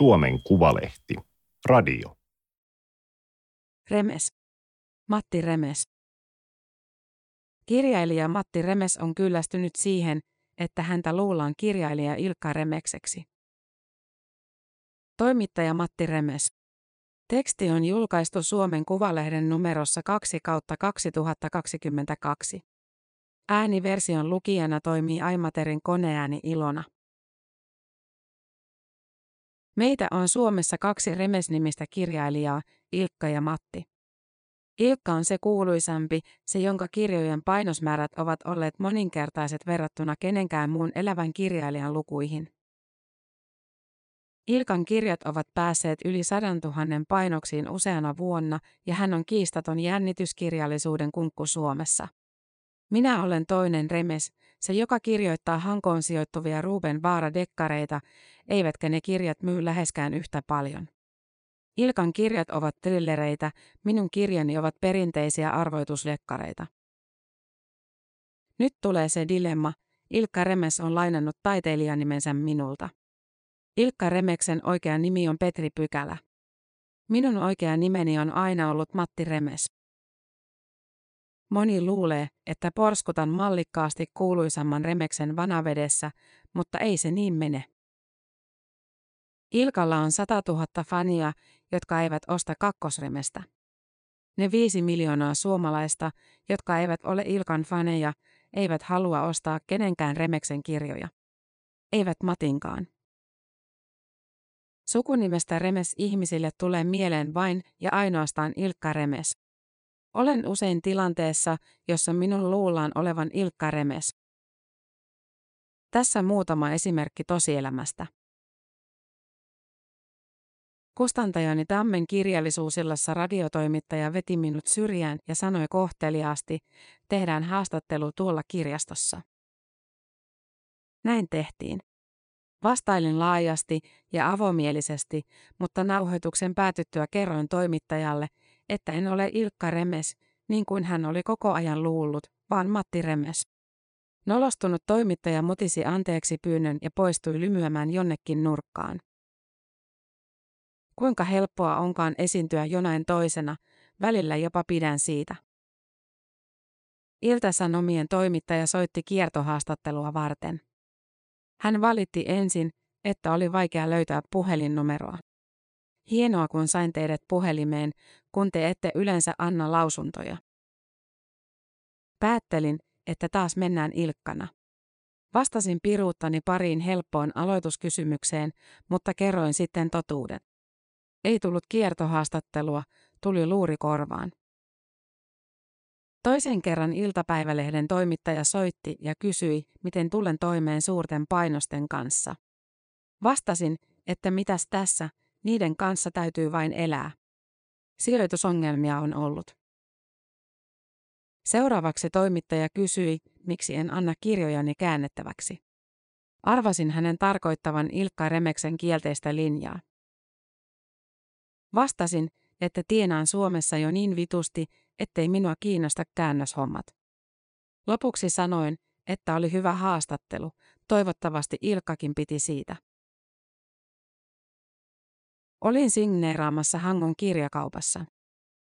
Suomen Kuvalehti. Radio. Remes. Matti Remes. Kirjailija Matti Remes on kyllästynyt siihen, että häntä luullaan kirjailija Ilkka Remekseksi. Toimittaja Matti Remes. Teksti on julkaistu Suomen Kuvalehden numerossa 2 kautta 2022. Ääniversion lukijana toimii Aimaterin koneääni Ilona. Meitä on Suomessa kaksi Remes-nimistä kirjailijaa, Ilkka ja Matti. Ilkka on se kuuluisampi, se jonka kirjojen painosmäärät ovat olleet moninkertaiset verrattuna kenenkään muun elävän kirjailijan lukuihin. Ilkan kirjat ovat päässeet yli sadan tuhannen painoksiin useana vuonna ja hän on kiistaton jännityskirjallisuuden kunkku Suomessa. Minä olen toinen Remes, se joka kirjoittaa Hankoon sijoittuvia Ruben Vaara-dekkareita, eivätkä ne kirjat myy läheskään yhtä paljon. Ilkan kirjat ovat trillereitä, minun kirjani ovat perinteisiä arvoituslekkareita. Nyt tulee se dilemma, Ilkka Remes on lainannut taiteilijanimensä minulta. Ilkka Remeksen oikea nimi on Petri Pykälä. Minun oikea nimeni on aina ollut Matti Remes. Moni luulee, että porskutan mallikkaasti kuuluisamman Remeksen vanavedessä, mutta ei se niin mene. Ilkalla on 100 000 fania, jotka eivät osta kakkosremestä. Ne viisi miljoonaa suomalaista, jotka eivät ole Ilkan faneja, eivät halua ostaa kenenkään Remeksen kirjoja. Eivät Matinkaan. Sukunimestä Remes ihmisille tulee mieleen vain ja ainoastaan Ilkka Remes. Olen usein tilanteessa, jossa minun luullaan olevan Ilkka Remes. Tässä muutama esimerkki tosielämästä. Kustantajani Tammen kirjallisuusillassa radiotoimittaja veti minut syrjään ja sanoi kohteliaasti, tehdään haastattelu tuolla kirjastossa. Näin tehtiin. Vastailin laajasti ja avomielisesti, mutta nauhoituksen päätyttyä kerroin toimittajalle, että en ole Ilkka Remes, niin kuin hän oli koko ajan luullut, vaan Matti Remes. Nolostunut toimittaja mutisi anteeksi pyynnön ja poistui lymyämään jonnekin nurkkaan. Kuinka helppoa onkaan esiintyä jonain toisena, välillä jopa pidän siitä. Iltasanomien toimittaja soitti kiertohaastattelua varten. Hän valitti ensin, että oli vaikea löytää puhelinnumeroa. Hienoa, kun sain teidät puhelimeen, kun te ette yleensä anna lausuntoja. Päättelin, että taas mennään ilkkana. Vastasin piruuttani pariin helppoon aloituskysymykseen, mutta kerroin sitten totuuden. Ei tullut kiertohaastattelua, tuli luuri korvaan. Toisen kerran iltapäivälehden toimittaja soitti ja kysyi, miten tulen toimeen suurten painosten kanssa. Vastasin, että mitäs tässä, niiden kanssa täytyy vain elää. Sijoitusongelmia on ollut. Seuraavaksi toimittaja kysyi, miksi en anna kirjojani käännettäväksi. Arvasin hänen tarkoittavan Ilkka Remeksen kielteistä linjaa. Vastasin, että tienaan Suomessa jo niin vitusti, ettei minua kiinnosta käännöshommat. Lopuksi sanoin, että oli hyvä haastattelu, toivottavasti Ilkkakin piti siitä. Olin signeeraamassa Hangon kirjakaupassa.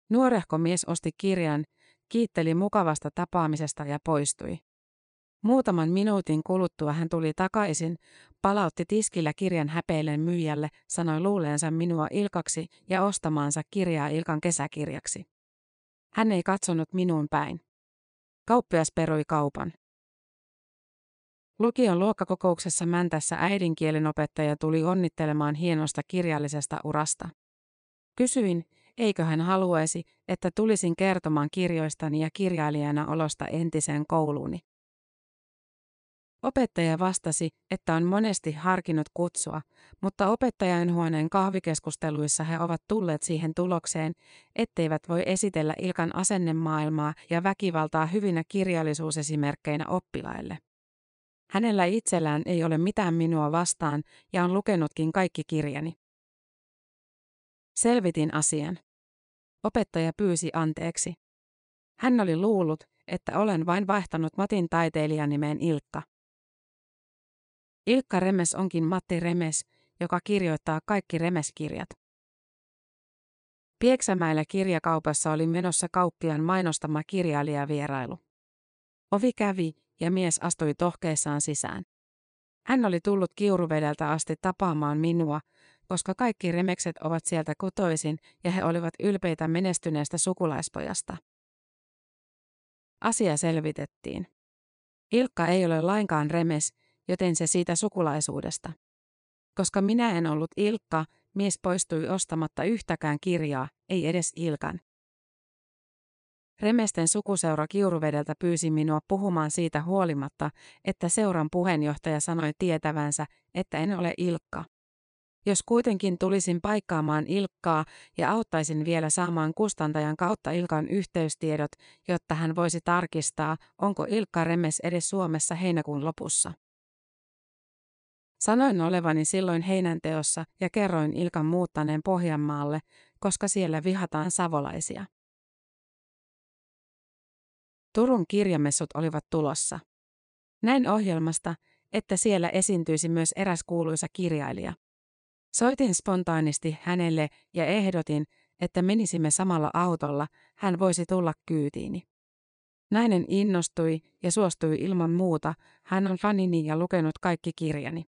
Nuorehko mies osti kirjan, kiitteli mukavasta tapaamisesta ja poistui. Muutaman minuutin kuluttua hän tuli takaisin, palautti tiskillä kirjan häpeillen myyjälle, sanoi luuleensa minua Ilkaksi ja ostamaansa kirjaa Ilkan kesäkirjaksi. Hän ei katsonut minuun päin. Kauppias perui kaupan. Lukion luokkakokouksessa Mäntässä äidinkielen opettaja tuli onnittelemaan hienosta kirjallisesta urasta. Kysyin, eikö hän haluaisi, että tulisin kertomaan kirjoistani ja kirjailijana olosta entiseen kouluuni. Opettaja vastasi, että on monesti harkinnut kutsua, mutta opettajainhuoneen kahvikeskusteluissa he ovat tulleet siihen tulokseen, etteivät voi esitellä Ilkan asennemaailmaa ja väkivaltaa hyvinä kirjallisuusesimerkkeinä oppilaille. Hänellä itsellään ei ole mitään minua vastaan ja on lukenutkin kaikki kirjani. Selvitin asian. Opettaja pyysi anteeksi. Hän oli luullut, että olen vain vaihtanut Matin taiteilijanimeen Ilkka. Ilkka Remes onkin Matti Remes, joka kirjoittaa kaikki remeskirjat. Pieksämäellä kirjakaupassa oli menossa kauppian mainostama kirjailijavierailu. Ovi kävi ja mies astui tohkeessaan sisään. Hän oli tullut kiuruvedeltä asti tapaamaan minua, koska kaikki remekset ovat sieltä kotoisin ja he olivat ylpeitä menestyneestä sukulaispojasta. Asia selvitettiin. Ilkka ei ole lainkaan remes, joten se siitä sukulaisuudesta. Koska minä en ollut Ilkka, mies poistui ostamatta yhtäkään kirjaa, ei edes Ilkan. Remesten sukuseura Kiuruvedeltä pyysi minua puhumaan siitä huolimatta, että seuran puheenjohtaja sanoi tietävänsä, että en ole Ilkka. Jos kuitenkin tulisin paikkaamaan Ilkkaa ja auttaisin vielä saamaan kustantajan kautta Ilkan yhteystiedot, jotta hän voisi tarkistaa, onko Ilkka Remes edes Suomessa heinäkuun lopussa. Sanoin olevani silloin heinänteossa ja kerroin Ilkan muuttaneen Pohjanmaalle, koska siellä vihataan savolaisia. Turun kirjamessut olivat tulossa. Näin ohjelmasta, että siellä esiintyisi myös eräs kuuluisa kirjailija. Soitin spontaanisti hänelle ja ehdotin, että menisimme samalla autolla, hän voisi tulla kyytiini. Nainen innostui ja suostui ilman muuta, hän on fanini ja lukenut kaikki kirjani.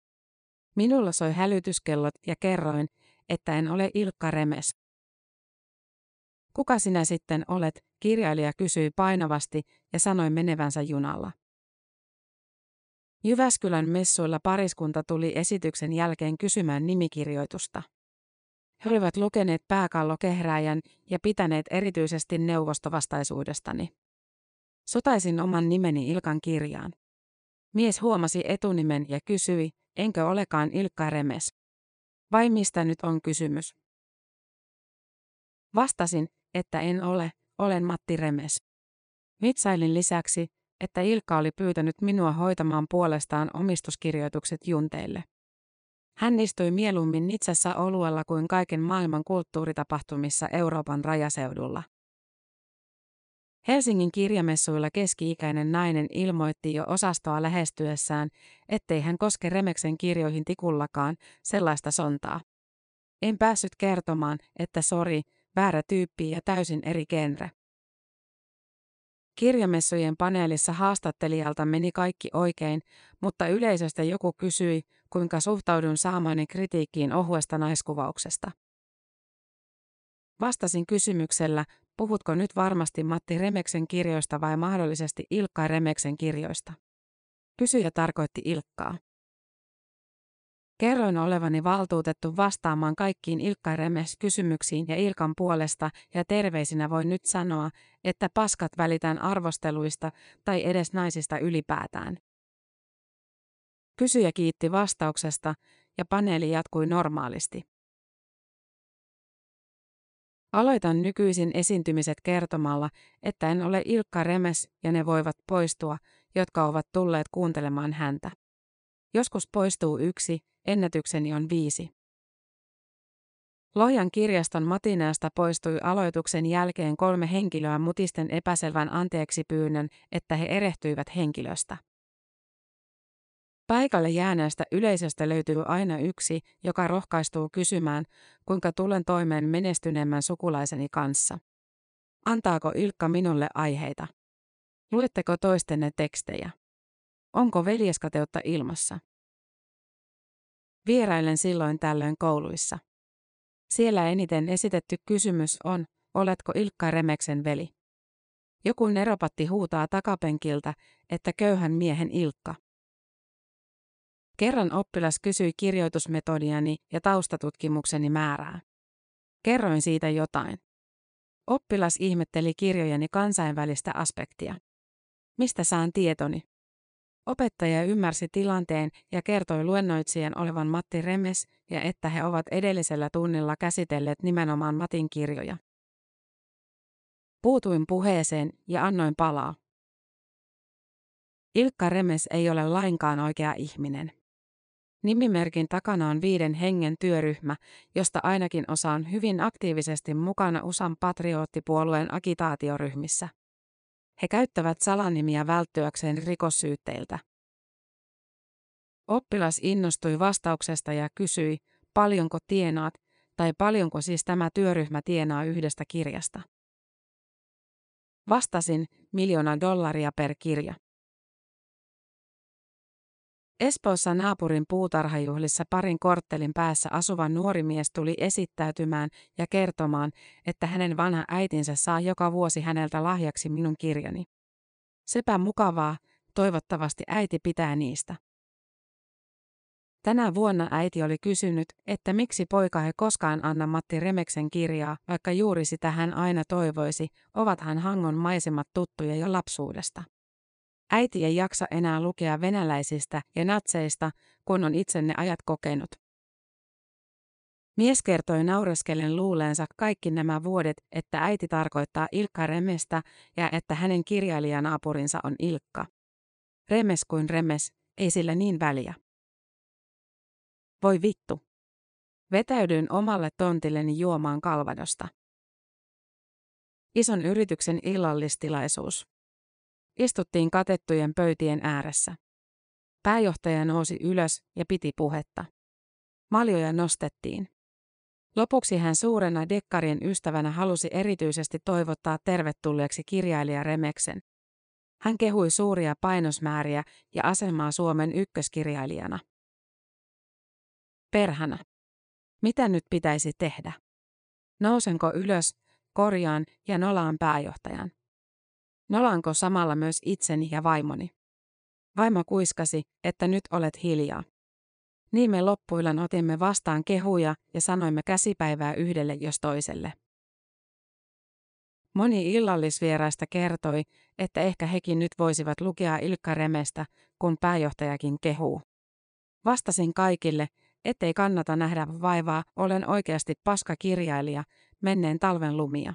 Minulla soi hälytyskellot ja kerroin, että en ole Ilkka Remes. Kuka sinä sitten olet, kirjailija kysyi painavasti ja sanoi menevänsä junalla. Jyväskylän messuilla pariskunta tuli esityksen jälkeen kysymään nimikirjoitusta. He olivat lukeneet pääkallokehräjän ja pitäneet erityisesti neuvostovastaisuudestani. Sotaisin oman nimeni Ilkan kirjaan. Mies huomasi etunimen ja kysyi, enkö olekaan Ilkka Remes. Vai mistä nyt on kysymys? Vastasin, että en ole, olen Matti Remes. Vitsailin lisäksi, että Ilkka oli pyytänyt minua hoitamaan puolestaan omistuskirjoitukset junteille. Hän istui mieluummin Nitsassa oluella kuin kaiken maailman kulttuuritapahtumissa Euroopan rajaseudulla. Helsingin kirjamessuilla keski-ikäinen nainen ilmoitti jo osastoa lähestyessään, ettei hän koske Remeksen kirjoihin tikullakaan sellaista sontaa. En päässyt kertomaan, että sori, väärä tyyppi ja täysin eri genre. Kirjamessujen paneelissa haastattelijalta meni kaikki oikein, mutta yleisöstä joku kysyi, kuinka suhtaudun saamani kritiikkiin ohuesta naiskuvauksesta. Vastasin kysymyksellä, puhutko nyt varmasti Matti Remeksen kirjoista vai mahdollisesti Ilkka Remeksen kirjoista. Kysyjä tarkoitti Ilkkaa. Kerroin olevani valtuutettu vastaamaan kaikkiin Ilkka Remes kysymyksiin ja Ilkan puolesta ja terveisinä voin nyt sanoa, että paskat välitään arvosteluista tai edes naisista ylipäätään. Kysyjä kiitti vastauksesta ja paneeli jatkui normaalisti. Aloitan nykyisin esiintymiset kertomalla, että en ole Ilkka Remes ja ne voivat poistua, jotka ovat tulleet kuuntelemaan häntä. Joskus poistuu yksi, ennätykseni on viisi. Lohjan kirjaston matineasta poistui aloituksen jälkeen kolme henkilöä mutisten epäselvän anteeksi pyynnön, että he erehtyivät henkilöstä. Paikalle jääneestä yleisöstä löytyy aina yksi, joka rohkaistuu kysymään, kuinka tulen toimeen menestyneemmän sukulaiseni kanssa. Antaako Ilkka minulle aiheita? Luetteko toistenne tekstejä? Onko veljeskateutta ilmassa? Vierailen silloin tällöin kouluissa. Siellä eniten esitetty kysymys on, oletko Ilkka Remeksen veli? Joku neropatti huutaa takapenkiltä, että köyhän miehen Ilkka. Kerran oppilas kysyi kirjoitusmetodiani ja taustatutkimukseni määrää. Kerroin siitä jotain. Oppilas ihmetteli kirjojeni kansainvälistä aspektia. Mistä saan tietoni? Opettaja ymmärsi tilanteen ja kertoi luennoitsijan olevan Matti Remes ja että he ovat edellisellä tunnilla käsitelleet nimenomaan Matin kirjoja. Puutuin puheeseen ja annoin palaa. Ilkka Remes ei ole lainkaan oikea ihminen. Nimimerkin takana on viiden hengen työryhmä, josta ainakin osa on hyvin aktiivisesti mukana USAn patrioottipuolueen agitaatioryhmissä. He käyttävät salanimiä välttyäkseen rikossyytteiltä. Oppilas innostui vastauksesta ja kysyi, paljonko tienaat, tai paljonko siis tämä työryhmä tienaa yhdestä kirjasta. Vastasin, miljoona dollaria per kirja. Espoossa naapurin puutarhajuhlissa parin korttelin päässä asuva nuori mies tuli esittäytymään ja kertomaan, että hänen vanha äitinsä saa joka vuosi häneltä lahjaksi minun kirjani. Sepä mukavaa, toivottavasti äiti pitää niistä. Tänä vuonna äiti oli kysynyt, että miksi poika ei koskaan anna Matti Remeksen kirjaa, vaikka juuri sitä hän aina toivoisi, ovathan Hangon maisemat tuttuja jo lapsuudesta. Äiti ei jaksa enää lukea venäläisistä ja natseista, kun on itse ne ajat kokenut. Mies kertoi naureskellen luuleensa kaikki nämä vuodet, että äiti tarkoittaa Ilkka Remestä ja että hänen kirjailijanaapurinsa on Ilkka. Remes kuin remes, ei sillä niin väliä. Voi vittu. Vetäydyin omalle tontilleni juomaan kalvadosta. Ison yrityksen illallistilaisuus. Istuttiin katettujen pöytien ääressä. Pääjohtaja nousi ylös ja piti puhetta. Maljoja nostettiin. Lopuksi hän suurena dekkarien ystävänä halusi erityisesti toivottaa tervetulleeksi kirjailija Remeksen. Hän kehui suuria painosmääriä ja asemaa Suomen ykköskirjailijana. Perhana. Mitä nyt pitäisi tehdä? Nousenko ylös, korjaan ja nolaan pääjohtajan? Nolaanko samalla myös itseni ja vaimoni? Vaimo kuiskasi, että nyt olet hiljaa. Niin me loppuillan otimme vastaan kehuja ja sanoimme käsipäivää yhdelle jos toiselle. Moni illallisvieraista kertoi, että ehkä hekin nyt voisivat lukea Ilkka Remestä, kun pääjohtajakin kehuu. Vastasin kaikille, ettei kannata nähdä vaivaa, olen oikeasti paska kirjailija, menneen talven lumia.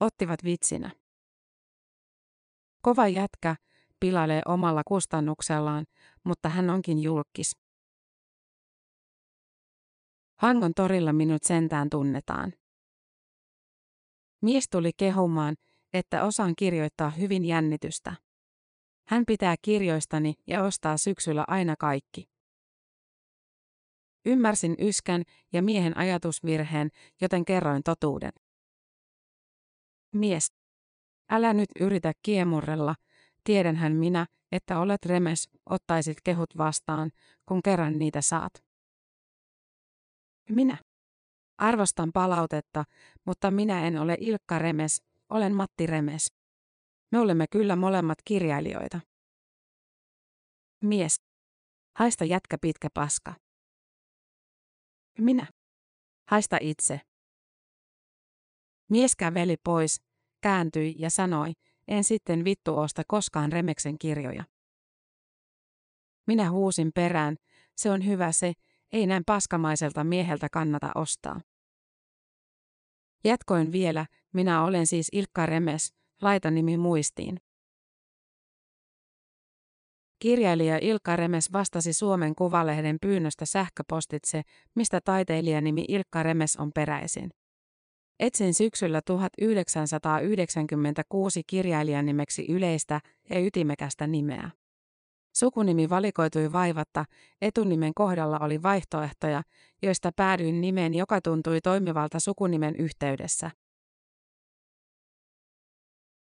Ottivat vitsinä. Kova jätkä, pilailee omalla kustannuksellaan, mutta hän onkin julkis. Hangon torilla minut sentään tunnetaan. Mies tuli kehumaan, että osaan kirjoittaa hyvin jännitystä. Hän pitää kirjoistani ja ostaa syksyllä aina kaikki. Ymmärsin yskän ja miehen ajatusvirheen, joten kerroin totuuden. Mies. Älä nyt yritä kiemurrella, tiedänhän minä, että olet remes, ottaisit kehut vastaan, kun kerran niitä saat. Minä. Arvostan palautetta, mutta minä en ole Ilkka Remes, olen Matti Remes. Me olemme kyllä molemmat kirjailijoita. Mies. Haista jätkä pitkä paska. Minä. Haista itse. Mies käveli pois, kääntyi ja sanoi, en sitten vittu osta koskaan Remeksen kirjoja. Minä huusin perään, se on hyvä se, ei näin paskamaiselta mieheltä kannata ostaa. Jatkoin vielä, minä olen siis Ilkka Remes, laita nimi muistiin. Kirjailija Ilkka Remes vastasi Suomen Kuvalehden pyynnöstä sähköpostitse, mistä taiteilijanimi Ilkka Remes on peräisin. Etsin syksyllä 1996 kirjailijan nimeksi yleistä ja ytimekästä nimeä. Sukunimi valikoitui vaivatta, etunimen kohdalla oli vaihtoehtoja, joista päädyin nimeen, joka tuntui toimivalta sukunimen yhteydessä.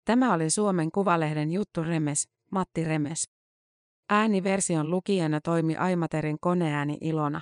Tämä oli Suomen Kuvalehden juttu Remes, Matti Remes. Ääniversion lukijana toimi Aimaterin koneääni Ilona.